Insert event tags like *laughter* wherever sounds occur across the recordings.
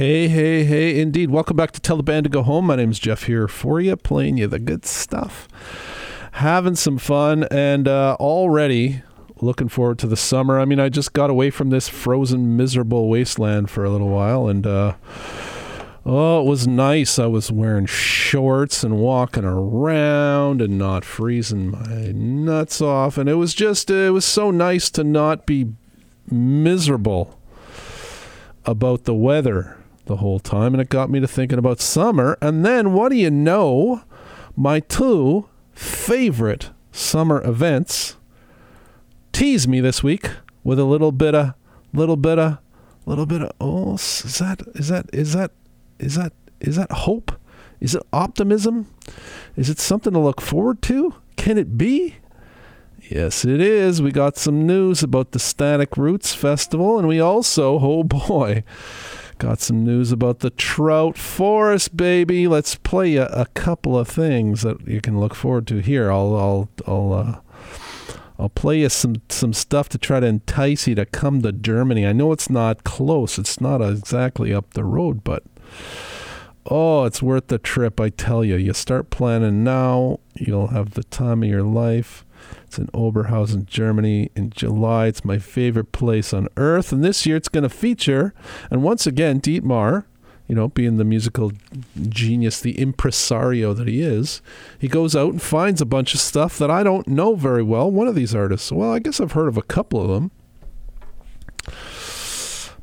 Hey, hey, hey, indeed. Welcome back to Tell the Band to Go Home. My name's Jeff here for you, playing you the good stuff. Having some fun and uh, already looking forward to the summer. I mean, I just got away from this frozen, miserable wasteland for a little while and, uh, Oh, it was nice. I was wearing shorts and walking around and not freezing my nuts off. And it was just, it was so nice to not be miserable about the weather the whole time. And it got me to thinking about summer. And then, what do you know? My two favorite summer events tease me this week with a little bit of, little bit of, little bit of, oh, is that, is that, is that, is that is that hope? Is it optimism? Is it something to look forward to? Can it be? Yes, it is. We got some news about the Static Roots Festival, and we also, oh boy, got some news about the Trout Forest, baby. Let's play a, a couple of things that you can look forward to here. I'll, I'll, I'll, uh, I'll play you some some stuff to try to entice you to come to Germany. I know it's not close. It's not exactly up the road, but oh, it's worth the trip, I tell you. You start planning now, you'll have the time of your life. It's in Oberhausen, Germany in July. It's my favorite place on earth. And this year it's going to feature, and once again, Dietmar, you know, being the musical genius, the impresario that he is, he goes out and finds a bunch of stuff that I don't know very well. One of these artists, well, I guess I've heard of a couple of them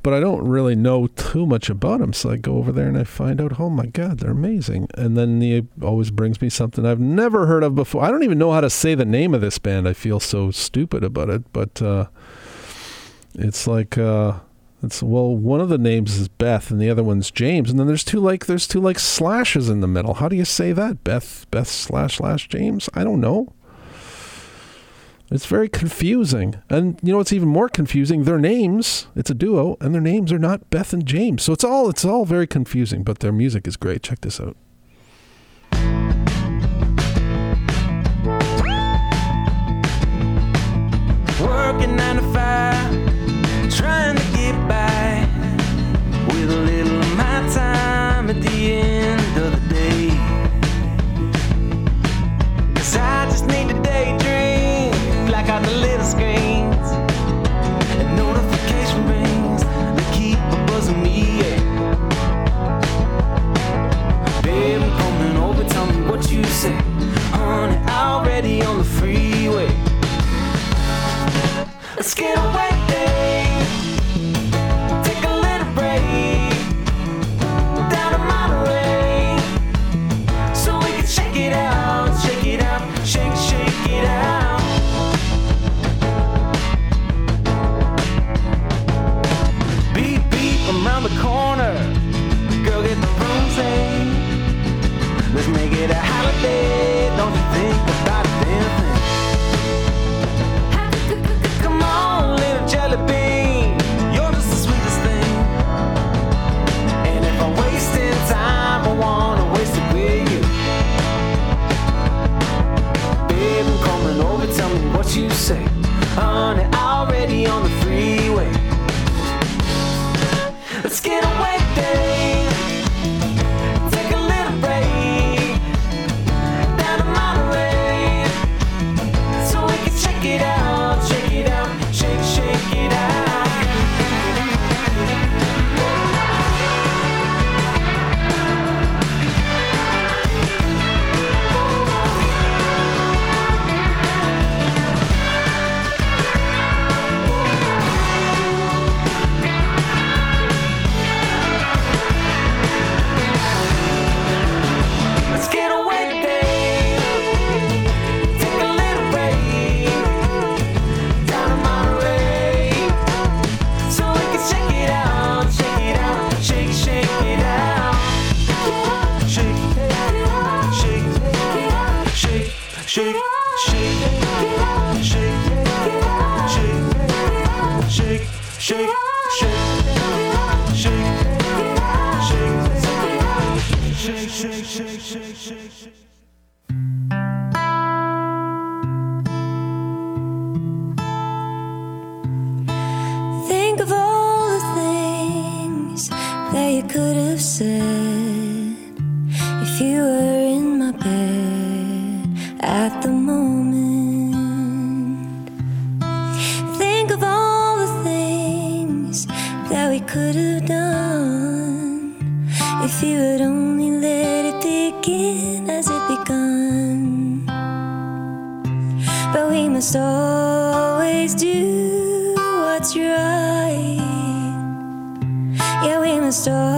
but I don't really know too much about them. So I go over there and I find out, oh my God, they're amazing. And then he always brings me something I've never heard of before. I don't even know how to say the name of this band. I feel so stupid about it, but uh, it's like. Uh, it's well, one of the names is Beth and the other one's James, and then there's two like there's two like slashes in the middle. How do you say that? Beth Beth slash slash James? I don't know. It's very confusing. And you know what's even more confusing? Their names, it's a duo, and their names are not Beth and James. So it's all it's all very confusing, but their music is great. Check this out. Working nine to five, trying to get by with a little of my time at the end say. Honey, already on the freeway. Let's get away. on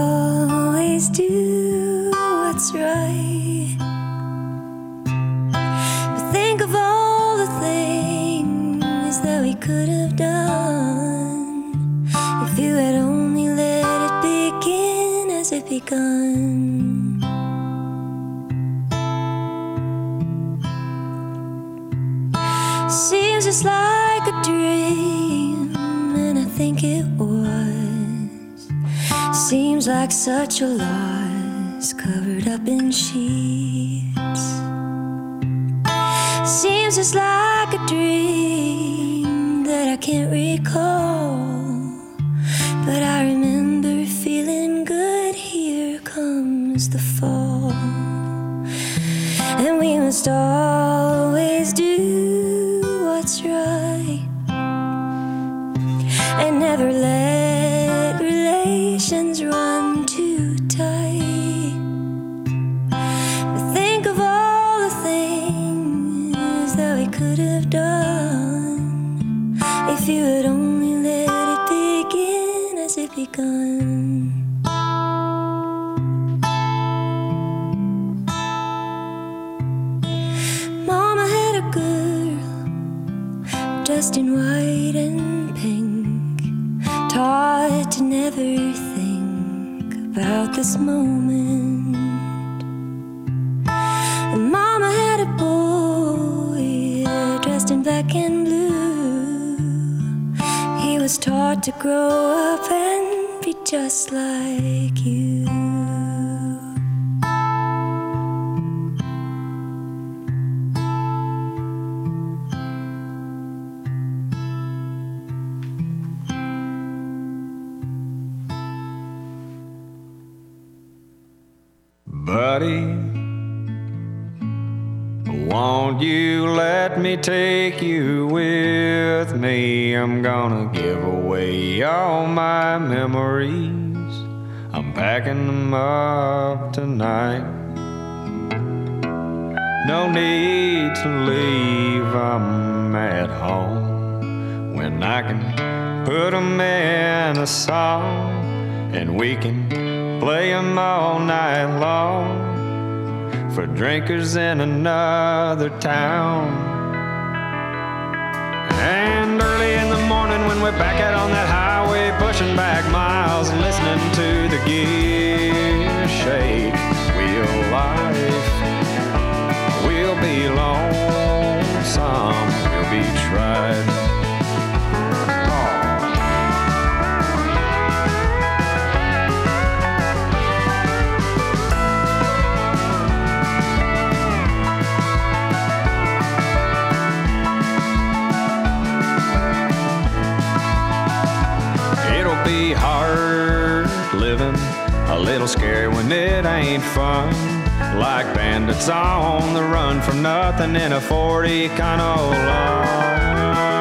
always do what's right. But think of all the things that we could have done if you had only let it begin as it begun. Seems like such a loss covered up in sheets. Seems just like a dream that I can't recall. But I remember feeling good. Here comes the fall. And we must always do this moment. And Mama had a boy uh, dressed in black and blue. He was taught to grow up and be just like you. Buddy, won't you let me take you with me? I'm gonna give away all my memories. I'm packing them up tonight. No need to leave, I'm at home. When I can put them in a song and we can play play 'em all night long for drinkers in another town. And early in the morning when we're back out on that highway, pushing back miles listening to the gear shake, we'll life. We'll be lonesome, we'll be tried. Little scary when it ain't fun. Like bandits on the run from nothing in a 40 kind of lawn.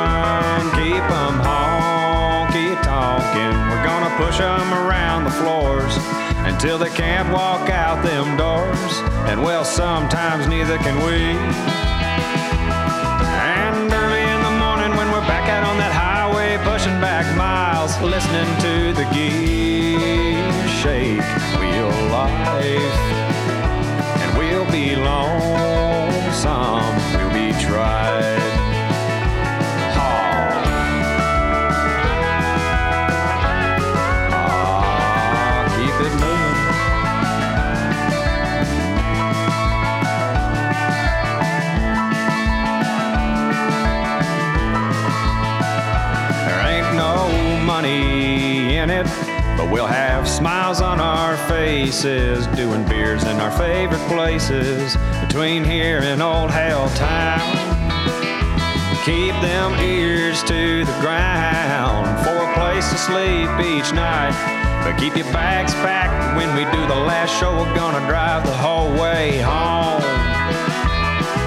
Keep 'em honky tonkin'. We're gonna push 'em around the floors until they can't walk out them doors. And well, sometimes neither can we. And early in the morning when we're back out on that highway, pushing back miles, listening to the gear shake, we'll life. And we'll be lonesome, we'll be tried. Ah, money in it, but we'll have smiles on our faces, doing beers in our favorite places between here and old hell town. Keep them ears to the ground for a place to sleep each night. But keep your bags packed when we do the last show. We're gonna drive the whole way home.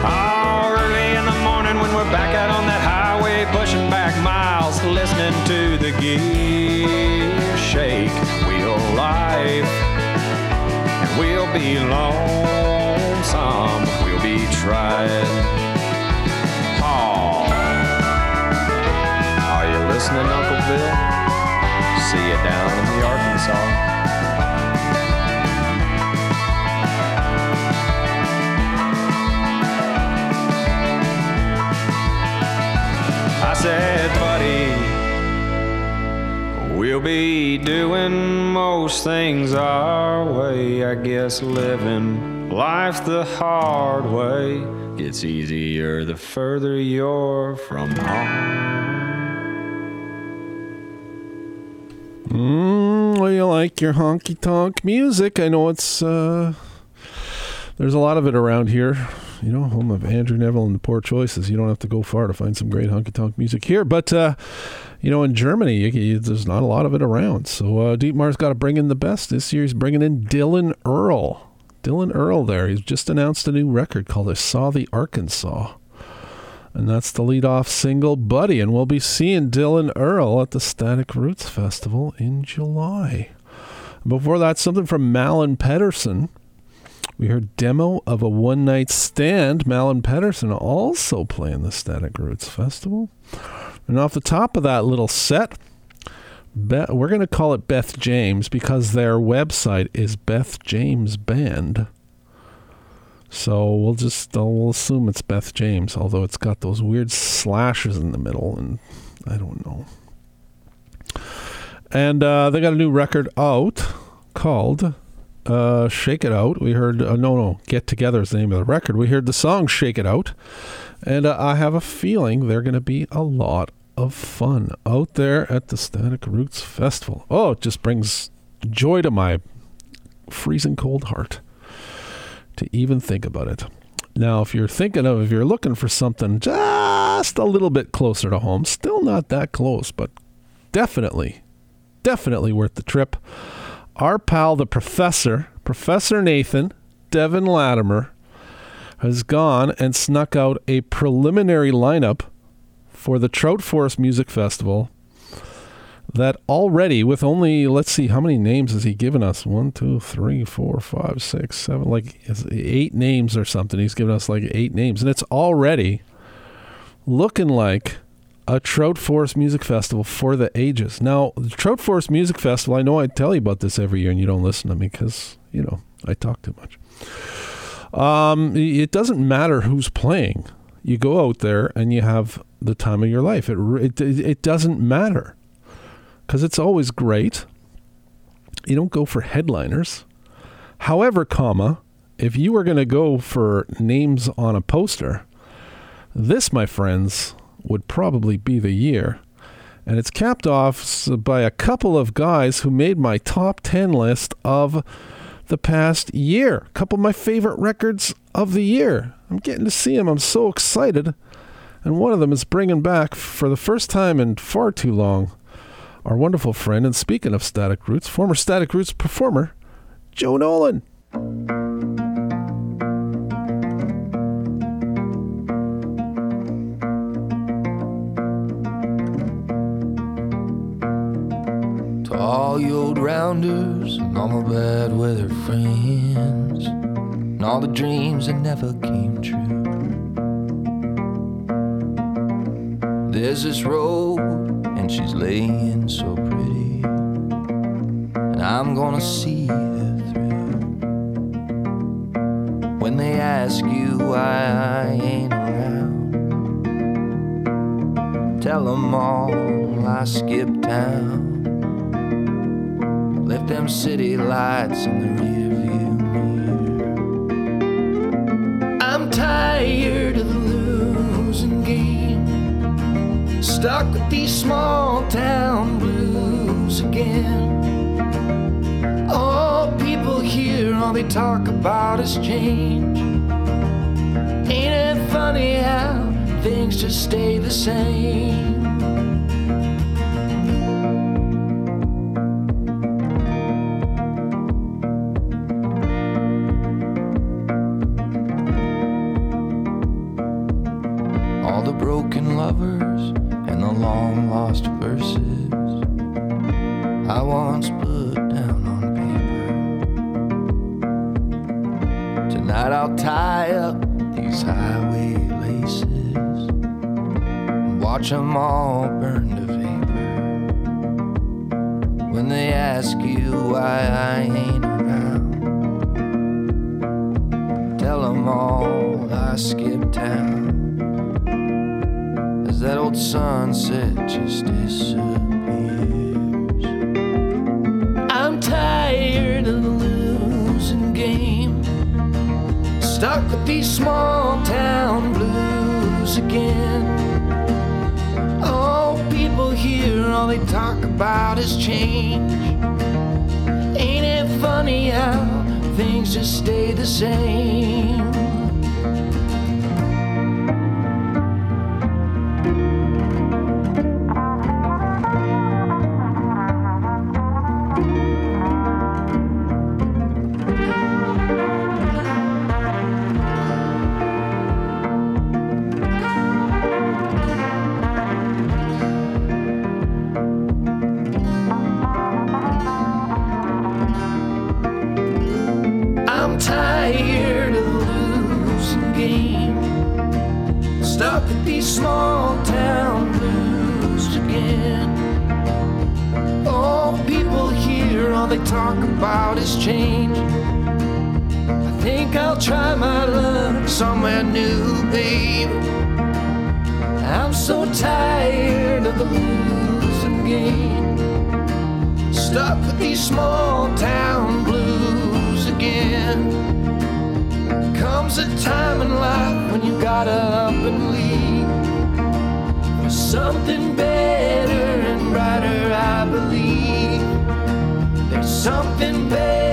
Oh, early in the morning when we're back out on that highway, pushing back miles, listening to the gear shake. Life, and we'll be lonesome. We'll be trying. Paul, are you listening, Uncle Bill? See you down in the Arkansas. I said, buddy, we'll be doing most things our way. I guess living life the hard way gets easier the further you're from home. Mm, well, you like your honky tonk music. I know it's uh, there's a lot of it around here. You know, home of Andrew Neville and the Poor Choices. You don't have to go far to find some great honky tonk music here. But uh, you know, in Germany, you, you, there's not a lot of it around. So uh, Dietmar's got to bring in the best this year. He's bringing in Dylan Earl. Dylan Earl, there. He's just announced a new record called "I Saw the Arkansas." And that's the lead off single, Buddy. And we'll be seeing Dylan Earl at the Static Roots Festival in July. Before that, something from Malin Pedersen. We heard demo of a one night stand. Malin Pedersen also playing the Static Roots Festival. And off the top of that little set, Be- we're going to call it Beth James because their website is Beth James Band. So we'll just uh, we'll assume it's Beth James, although it's got those weird slashes in the middle, and I don't know. And uh, they got a new record out called uh, "Shake It Out." We heard uh, no, no, "Get Together" is the name of the record. We heard the song "Shake It Out," and uh, I have a feeling they're going to be a lot of fun out there at the Static Roots Festival. Oh, it just brings joy to my freezing cold heart to even think about it. Now, if you're thinking of, if you're looking for something just a little bit closer to home, still not that close, but definitely, definitely worth the trip. Our pal, the professor, Professor Nathan, Devin Latimer, has gone and snuck out a preliminary lineup for the Trout Forest Music Festival that already with only let's see how many names has he given us? One two three four five six seven like eight names or something? He's given us like eight names. And it's already looking like a trout forest music festival for the ages now the trout forest music festival i know i tell you about this every year and you don't listen to me because you know i talk too much um, it doesn't matter who's playing you go out there and you have the time of your life it, it, it doesn't matter because it's always great. You don't go for headliners. However, comma, if you were going to go for names on a poster, this, my friends, would probably be the year. And it's capped off by a couple of guys who made my top 10 list of the past year. A couple of my favorite records of the year. I'm getting to see them. I'm so excited. And one of them is bringing back, for the first time in far too long, our wonderful friend, and speaking of Static Roots, former Static Roots performer, Joe Nolan. To all you old rounders and all my bad weather friends, and all the dreams that never came true. There's this road and she's laying so pretty. And I'm gonna see her through. When they ask you why I ain't around, tell them all I skipped town. Left them city lights in the rearview mirror. I'm tired of the losing game stuck with these small town blues again. All people here, all they talk about is change. Ain't it funny how things just stay the same? And watch 'em all burn about is change. Ain't it funny how things just stay the same? Tired of the losing game. Stuck at these small town blues again. Oh, people here, all they talk about is change. I think I'll try my luck somewhere new, babe. I'm so tired of the losing game. Stuck with these small town blues again. Comes a time in life when you gotta up and leave for something better and brighter, I believe. There's something better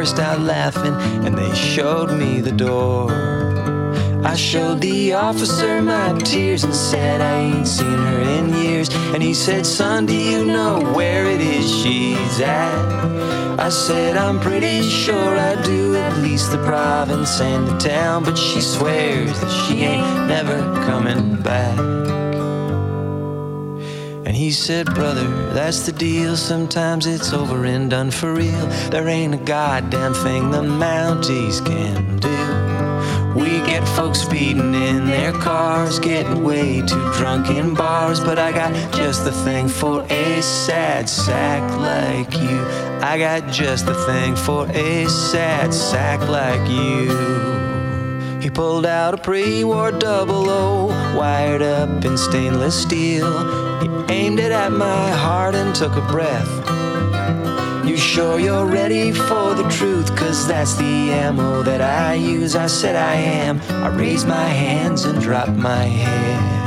burst out laughing and they showed me the door. I showed the officer my tears and said I ain't seen her in years. And he said, Son, do you know where it is she's at? I said, I'm pretty sure I do, at least the province and the town. But she swears that she ain't never coming back. He said, Brother, that's the deal. Sometimes it's over and done for real. There ain't a goddamn thing the Mounties can do. We get folks speeding in their cars, getting way too drunk in bars. But I got just the thing for a sad sack like you. I got just the thing for a sad sack like you. He pulled out a pre war double O, wired up in stainless steel. He aimed it at my heart and took a breath. You sure you're ready for the truth? Cause that's the ammo that I use. I said I am. I raised my hands and dropped my head.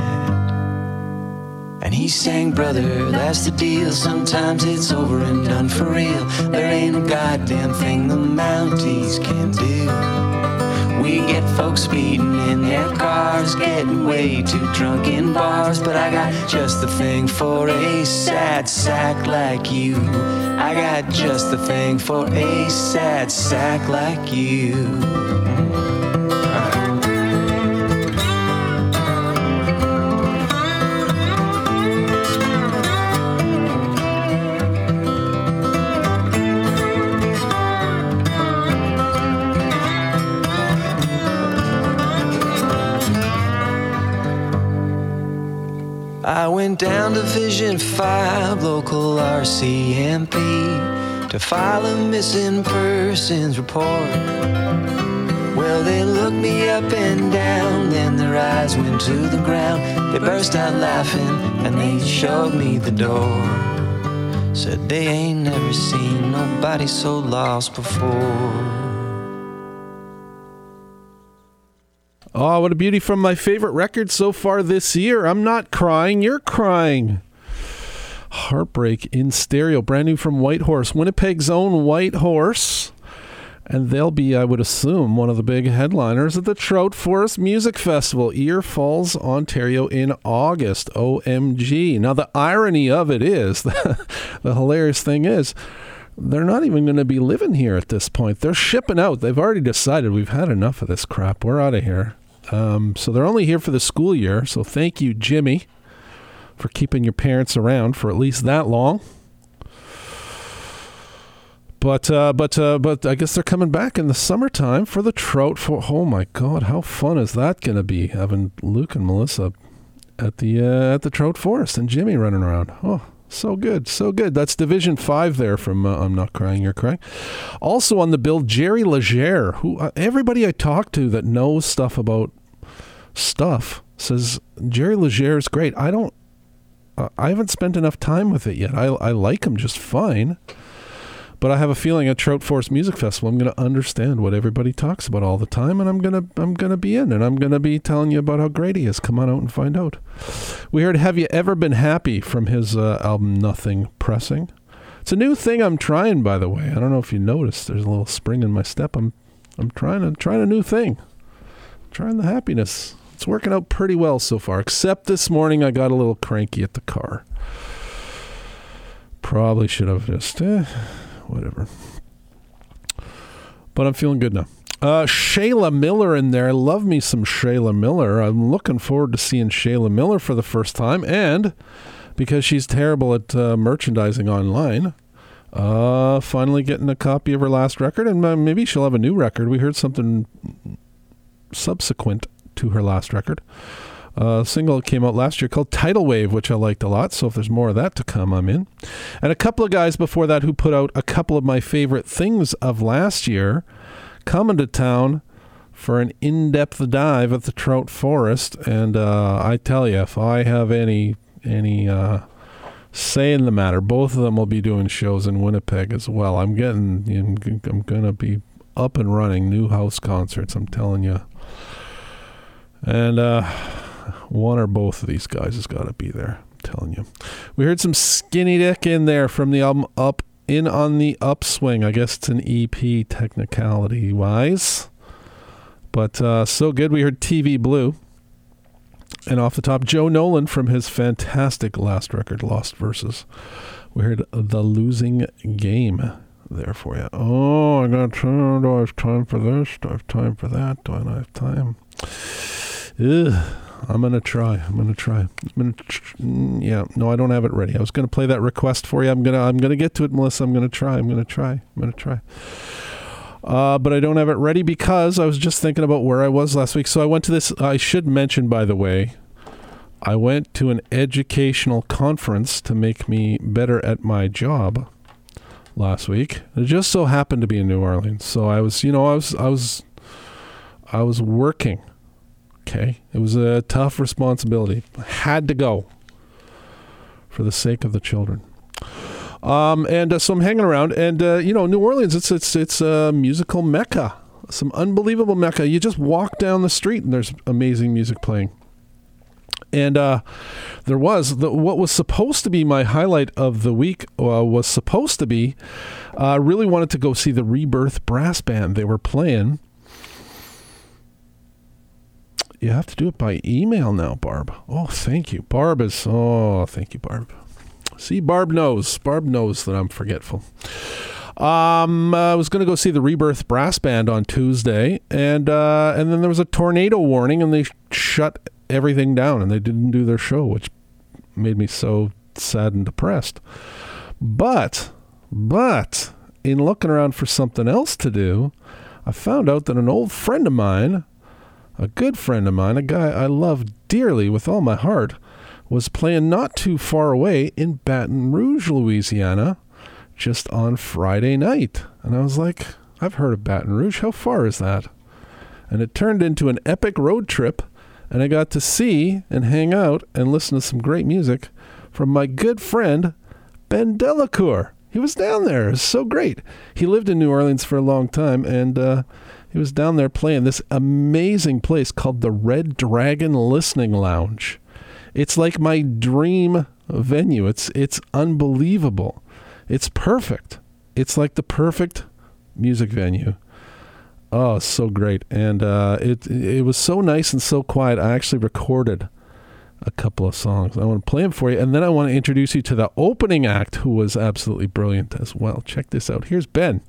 And he sang, Brother, that's the deal. Sometimes it's over and done for real. There ain't a goddamn thing the Mounties can do. We get folks speeding in their cars, getting way too drunk in bars. But I got just the thing for a sad sack like you. I got just the thing for a sad sack like you. Down to Vision 5, local RCMP, to file a missing persons report. Well, they looked me up and down, then their eyes went to the ground. They burst out laughing and they showed me the door. Said they ain't never seen nobody so lost before. Oh, what a beauty from my favorite record so far this year. I'm not crying, you're crying. Heartbreak in stereo, brand new from Whitehorse, Winnipeg's own Whitehorse. And they'll be, I would assume, one of the big headliners at the Trout Forest Music Festival, Ear Falls, Ontario, in August. OMG. Now, the irony of it is, *laughs* the, the hilarious thing is, they're not even going to be living here at this point. They're shipping out. They've already decided we've had enough of this crap. We're out of here. Um, so they're only here for the school year. So thank you, Jimmy, for keeping your parents around for at least that long. But uh, but uh, but I guess they're coming back in the summertime for the trout. For oh my god, how fun is that going to be having Luke and Melissa at the uh, at the trout forest and Jimmy running around? Oh, So good, so good. That's Division Five there from uh, I'm Not Crying, You're Crying. Also on the bill, Jerry Leger, who uh, everybody I talk to that knows stuff about stuff says Jerry Leger is great. I don't, uh, I haven't spent enough time with it yet. I I like him just fine. But I have a feeling at Trout Forest Music Festival, I'm going to understand what everybody talks about all the time, and I'm going to I'm going to be in, and I'm going to be telling you about how great he is. Come on out and find out. We heard "Have You Ever Been Happy" from his uh, album Nothing Pressing. It's a new thing I'm trying, by the way. I don't know if you noticed. There's a little spring in my step. I'm I'm trying to trying a new thing. trying the happiness. It's working out pretty well so far. Except this morning, I got a little cranky at the car. Probably should have just. Eh, whatever. But I'm feeling good now. Uh, Shaela Miller in there. Love me some Shaela Miller. I'm looking forward to seeing Shaela Miller for the first time, and because she's terrible at uh, merchandising online, uh, finally getting a copy of her last record, and uh, maybe she'll have a new record. We heard something subsequent to her last record. A single came out last year called Tidal Wave, which I liked a lot. So if there's more of that to come, I'm in. And a couple of guys before that who put out a couple of my favorite things of last year coming to town for an in-depth dive at the Trout Forest. And uh, I tell you, if I have any any uh, say in the matter, both of them will be doing shows in Winnipeg as well. I'm getting, I'm gonna be up and running new house concerts. I'm telling you. And uh, one or both of these guys has got to be there. I'm telling you. We heard some Skinny Dyck in there from the album Up In on the Upswing. I guess it's an EP technicality wise. But uh, so good. We heard TV Blue. And off the top, Joe Nolan from his fantastic last record, Lost Verses. We heard The Losing Game there for you. Oh, I got time. Do I have time for this? Do I have time for that? Do I not have time? Ugh. I'm gonna try. I'm gonna try. I'm gonna tr- mm, yeah. No, I don't have it ready. I was gonna play that request for you. I'm gonna. I'm gonna get to it, Melissa. I'm gonna try. I'm gonna try. I'm gonna try. Uh, but I don't have it ready because I was just thinking about where I was last week. So I went to this. I should mention, by the way, I went to an educational conference to make me better at my job last week. It just so happened to be in New Orleans. So I was, you know, I was, I was, I was working Okay. It was a tough responsibility. Had to go for the sake of the children. Um, and uh, so I'm hanging around, and uh, you know, New Orleans, it's it's it's a musical mecca, some unbelievable mecca. You just walk down the street, and there's amazing music playing. And uh, there was the, what was supposed to be my highlight of the week uh, was supposed to be. I really wanted to go see the Rebirth Brass Band. They were playing you have to do it by email now, Barb. Oh, thank you. Barb is, oh, thank you, Barb. See, Barb knows. Barb knows that I'm forgetful. Um, I was going to go see the Rebirth Brass Band on Tuesday, and uh, and then there was a tornado warning, and they shut everything down, and they didn't do their show, which made me so sad and depressed. But, but in looking around for something else to do, I found out that an old friend of mine a good friend of mine, a guy I love dearly with all my heart, was playing not too far away in Baton Rouge, Louisiana, just on Friday night. And I was like, I've heard of Baton Rouge. How far is that? And it turned into an epic road trip, and I got to see and hang out and listen to some great music from my good friend, Ben de la Cour. He was down there. It was so great. He lived in New Orleans for a long time, and uh, he was down there playing this amazing place called the Red Dragon Listening Lounge. It's like my dream venue. It's it's unbelievable. It's perfect. It's like the perfect music venue. Oh, so great. And uh, it it was so nice and so quiet. I actually recorded a couple of songs. I want to play them for you, and then I want to introduce you to the opening act, who was absolutely brilliant as well. Check this out. Here's Ben.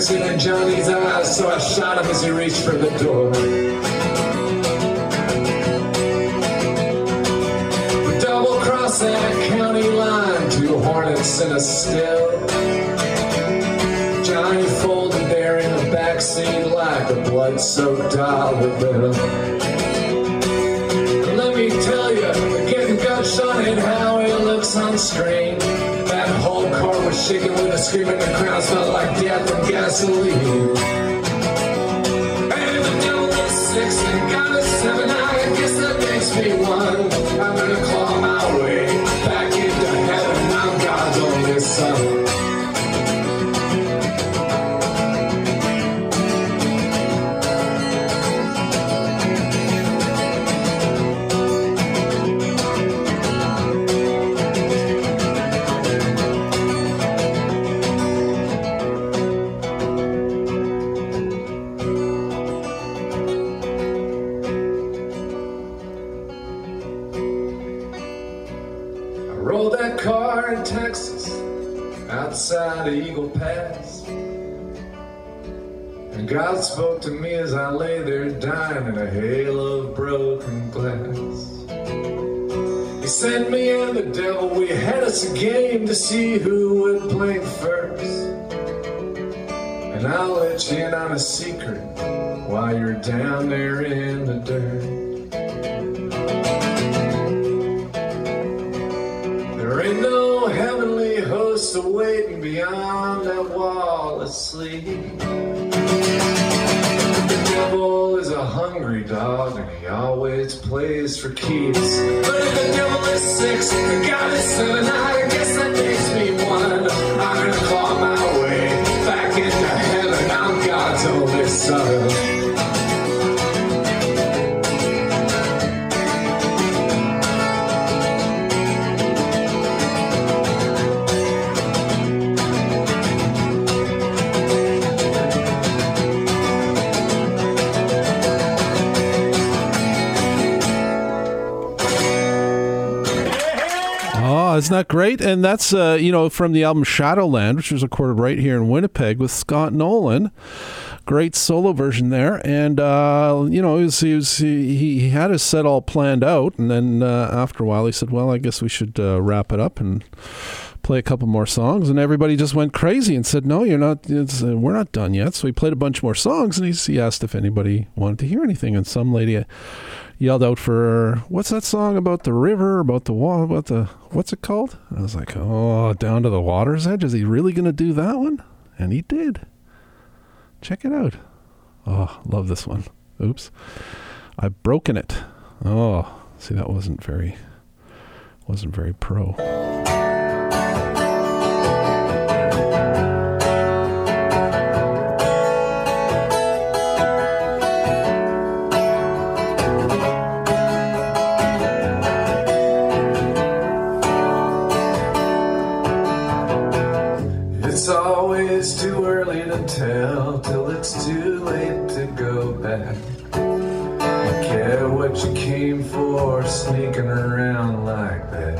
Dancing in Johnny's eyes, so I shot him as he reached for the door. We double crossed that county line, two hornets in a still. Johnny folded there in the backseat like a blood-soaked dollar bill. Let me tell you, getting gunshot and how it looks on screen. Shaking with a scream the crowd smelled like death and gasoline. Isn't that great? And that's uh, you know from the album Shadowland, which was recorded right here in Winnipeg with Scott Nolan. Great solo version there, and uh, you know he, was, he, was, he he had his set all planned out, and then uh, after a while he said, "Well, I guess we should uh, wrap it up and play a couple more songs." And everybody just went crazy and said, "No, you're not. Uh, we're not done yet." So he played a bunch more songs, and he, he asked if anybody wanted to hear anything, and some lady yelled out for what's that song about the river about the wall about the what's it called? I was like oh down to the water's edge. Is he really to do that one? And he did. Check it out. Oh love this one. Oops. I've broken it. Oh see that wasn't very wasn't very pro what you came for, sneaking around like that.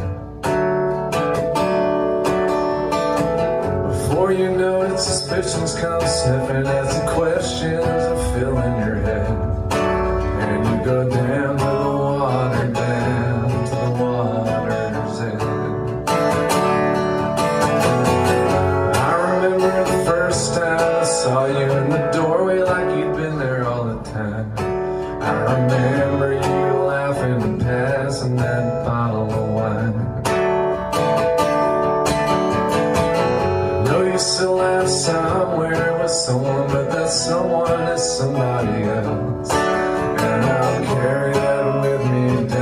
Before you know it, suspicions come sniffing at the questions are filling your head. And you go down somewhere with someone, but that someone is somebody else. And I'll carry that with me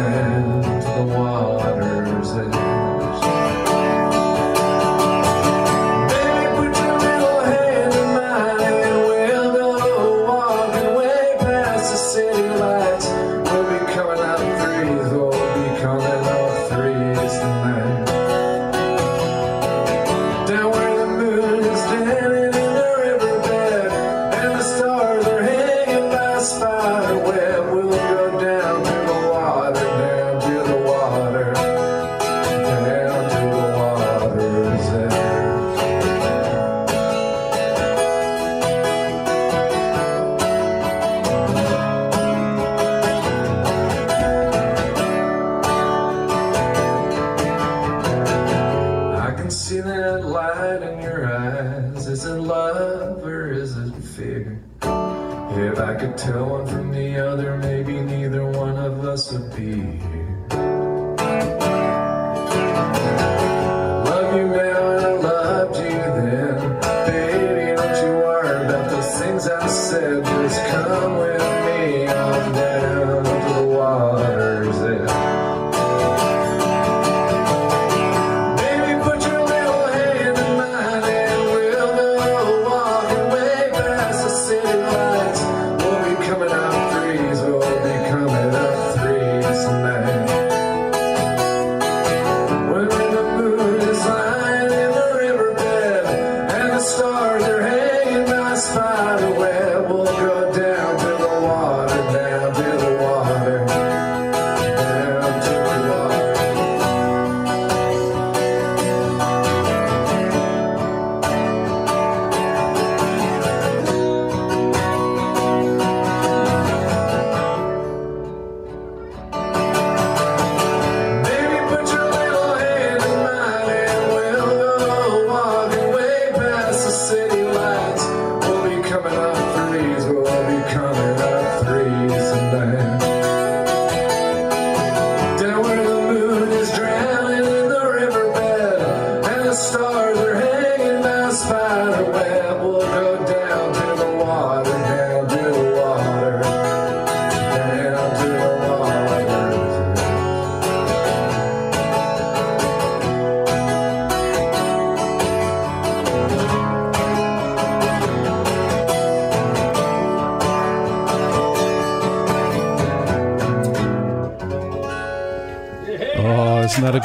by a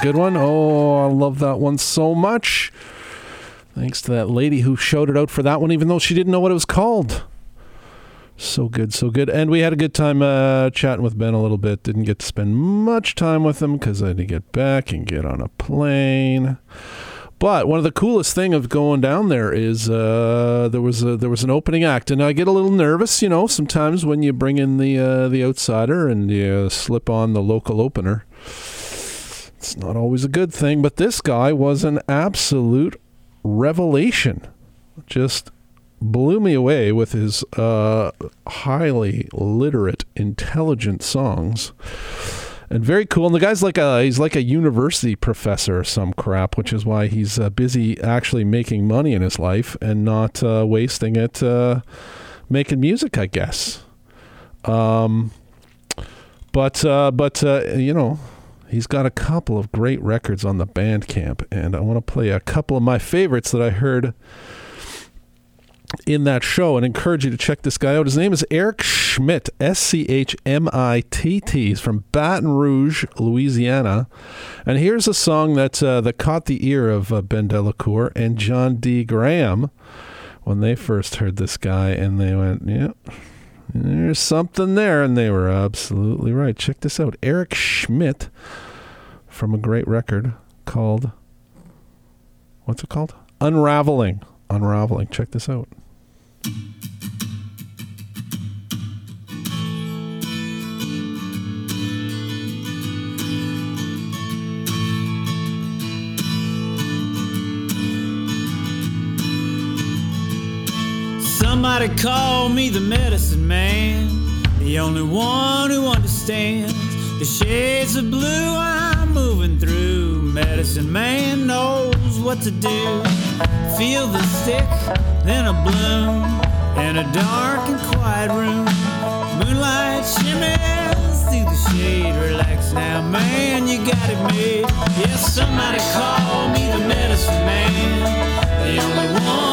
good one? Oh, I love that one so much. Thanks to that lady who showed it out for that one, even though she didn't know what it was called. So good, so good. And we had a good time uh, chatting with Ben a little bit. Didn't get to spend much time with him because I had to get back and get on a plane. But one of the coolest thing of going down there is uh, there was a, there was an opening act, and I get a little nervous, you know, sometimes when you bring in the uh, the outsider and you slip on the local opener. Not always a good thing, but this guy was an absolute revelation. Just blew me away with his uh, highly literate, intelligent songs, and very cool. And the guy's like a he's like a university professor or some crap, which is why he's uh, busy actually making money in his life and not uh, wasting it uh, making music, I guess. Um, but uh, but uh, you know. He's got a couple of great records on the Bandcamp, and I want to play a couple of my favorites that I heard in that show and encourage you to check this guy out. His name is Eric Schmitt, S C H M I T T. He's from Baton Rouge, Louisiana. And here's a song that, uh, that caught the ear of uh, Ben de la Cour and John D. Graham when they first heard this guy, and they went, yeah. There's something there, and they were absolutely right. Check this out. Eric Schmitt from a great record called what's it called? Unraveling. Unraveling. Check this out. Somebody call me the medicine man, the only one who understands the shades of blue I'm moving through. Medicine man knows what to do. Feel the stick, then a bloom in a dark and quiet room. Moonlight shimmers through the shade. Relax now, man, you got it made. Yes, somebody call me the medicine man, the only one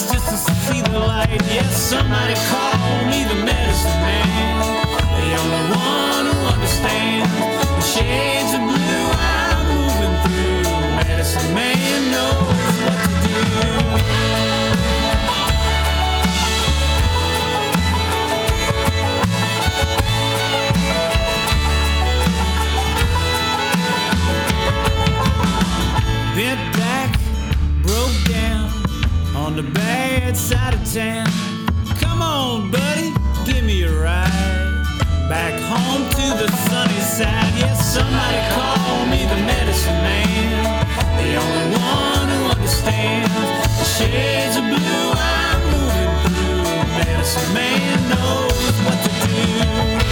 eyes just to see the light. Yes, somebody call me the medicine man, the only one who understands the shades of blue I'm moving through. Medicine man knows what to do. The bad side of town. Come on, buddy, give me a ride. Back home to the sunny side. Yes, somebody call me the medicine man. The only one who understands the shades of blue I'm moving through. Medicine man knows what to do.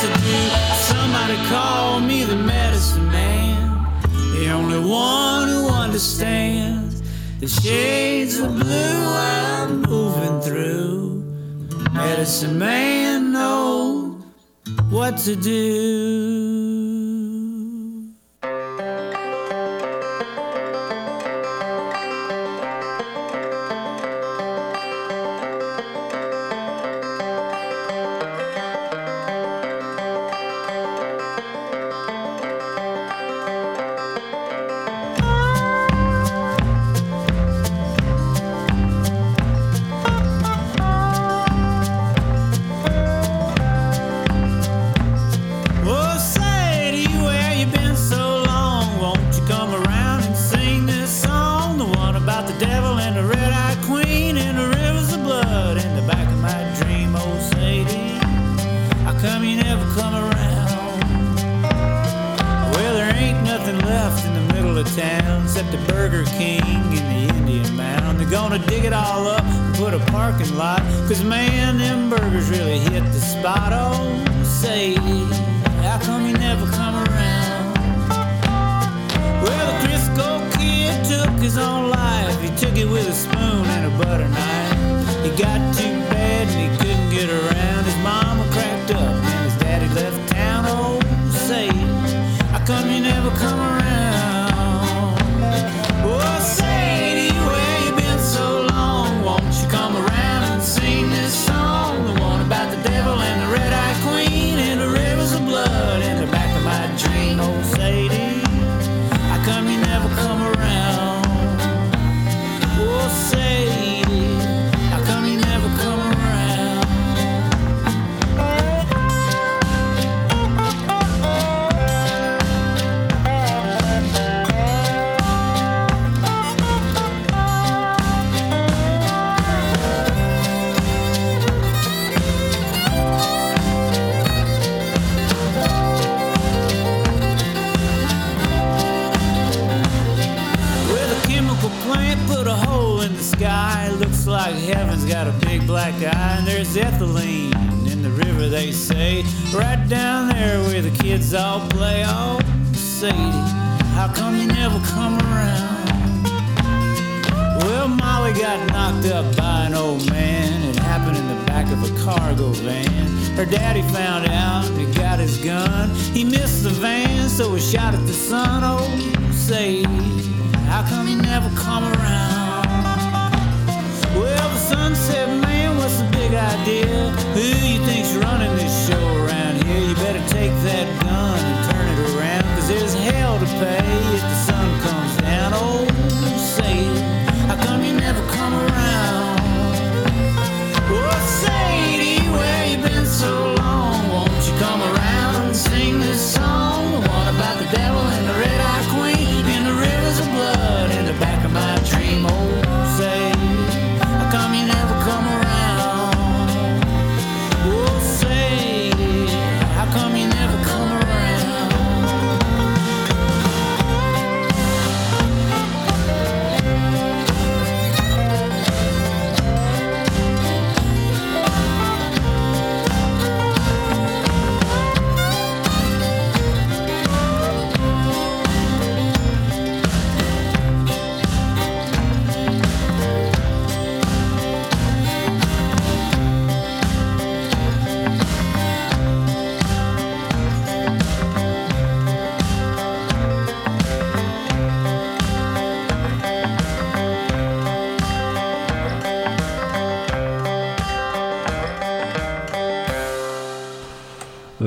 To do. Somebody call me the medicine man. The only one who understands the shades of blue I'm moving through. Medicine man knows what to do.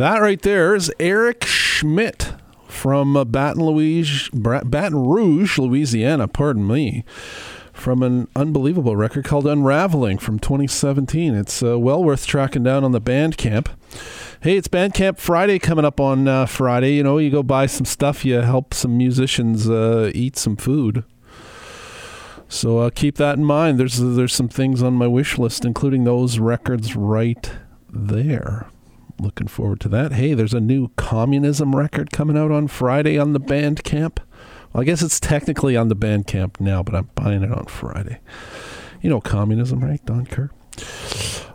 That right there is Eric Schmitt from uh, Baton Rouge, Baton Rouge, Louisiana. Pardon me. From an unbelievable record called Unraveling from 2017. It's uh, well worth tracking down on the Bandcamp. Hey, it's Bandcamp Friday coming up on uh, Friday. You know, you go buy some stuff, you help some musicians uh, eat some food. So uh, keep that in mind. There's there's some things on my wish list, including those records right there. Looking forward to that. Hey, there's a new communism record coming out on Friday on the Bandcamp. Well, I guess it's technically on the Bandcamp now, but I'm buying it on Friday. You know communism, right, Don Kerr?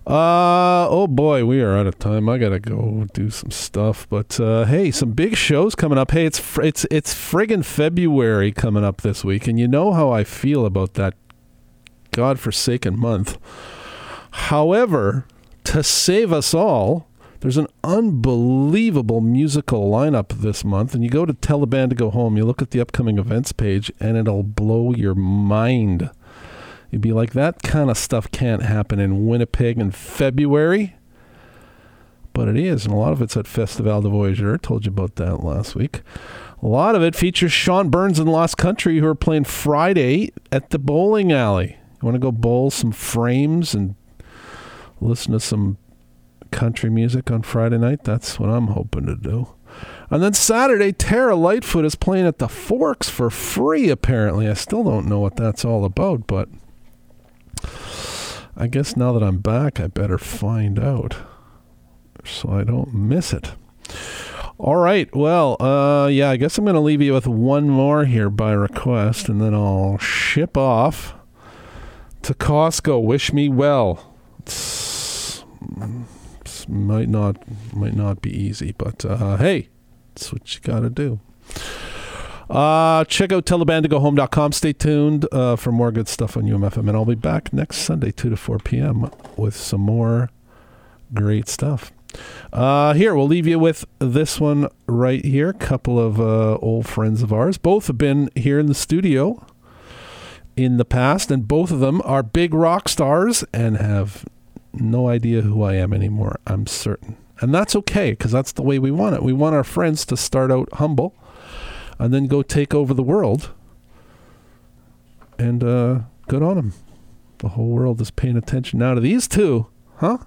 Uh oh boy, we are out of time. I gotta go do some stuff, but uh, hey, some big shows coming up. Hey, it's fr- it's it's friggin' February coming up this week, and you know how I feel about that godforsaken month. However, to save us all, there's an unbelievable musical lineup this month, and you go to Tell the Band to Go Home. You look at the upcoming events page, and it'll blow your mind. You'd be like, that kind of stuff can't happen in Winnipeg in February. But it is, and a lot of it's at Festival du Voyageur. I told you about that last week. A lot of it features Sean Burns and Lost Country, who are playing Friday at the bowling alley. You want to go bowl some frames and listen to some country music on Friday night? That's what I'm hoping to do. And then Saturday, Terra Lightfoot is playing at the Forks for free, apparently. I still don't know what that's all about, but I guess now that I'm back, I better find out so I don't miss it. All right. Well, uh, yeah, I guess I'm going to leave you with one more here by request, and then I'll ship off to Costco. Wish me well. It's, might not might not be easy, but uh, hey, that's what you got to do. Uh, check out tellthebandtogohome.com. Stay tuned uh, for more good stuff on UMFM, and I'll be back next Sunday, 2 to 4 p.m., with some more great stuff. Uh, here, we'll leave you with this one right here. A couple of uh, old friends of ours. Both have been here in the studio in the past, and both of them are big rock stars and have no idea who I am anymore, I'm certain. And that's okay, because that's the way we want it. We want our friends to start out humble and then go take over the world. And uh, good on them. The whole world is paying attention now to these two, huh?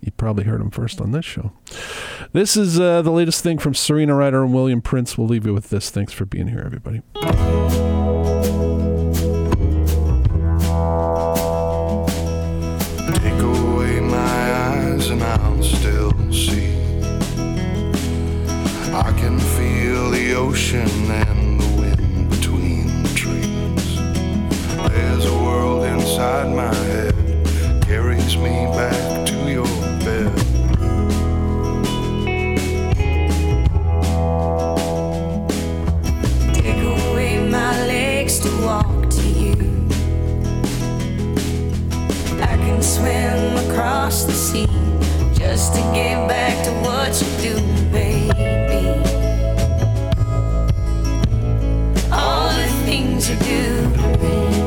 You probably heard them first on this show. This is uh, the latest thing from Serena Ryder and William Prince. We'll leave you with this. Thanks for being here, everybody. me back to your bed. swim across the sea just to get back to what you do, baby. All the things you do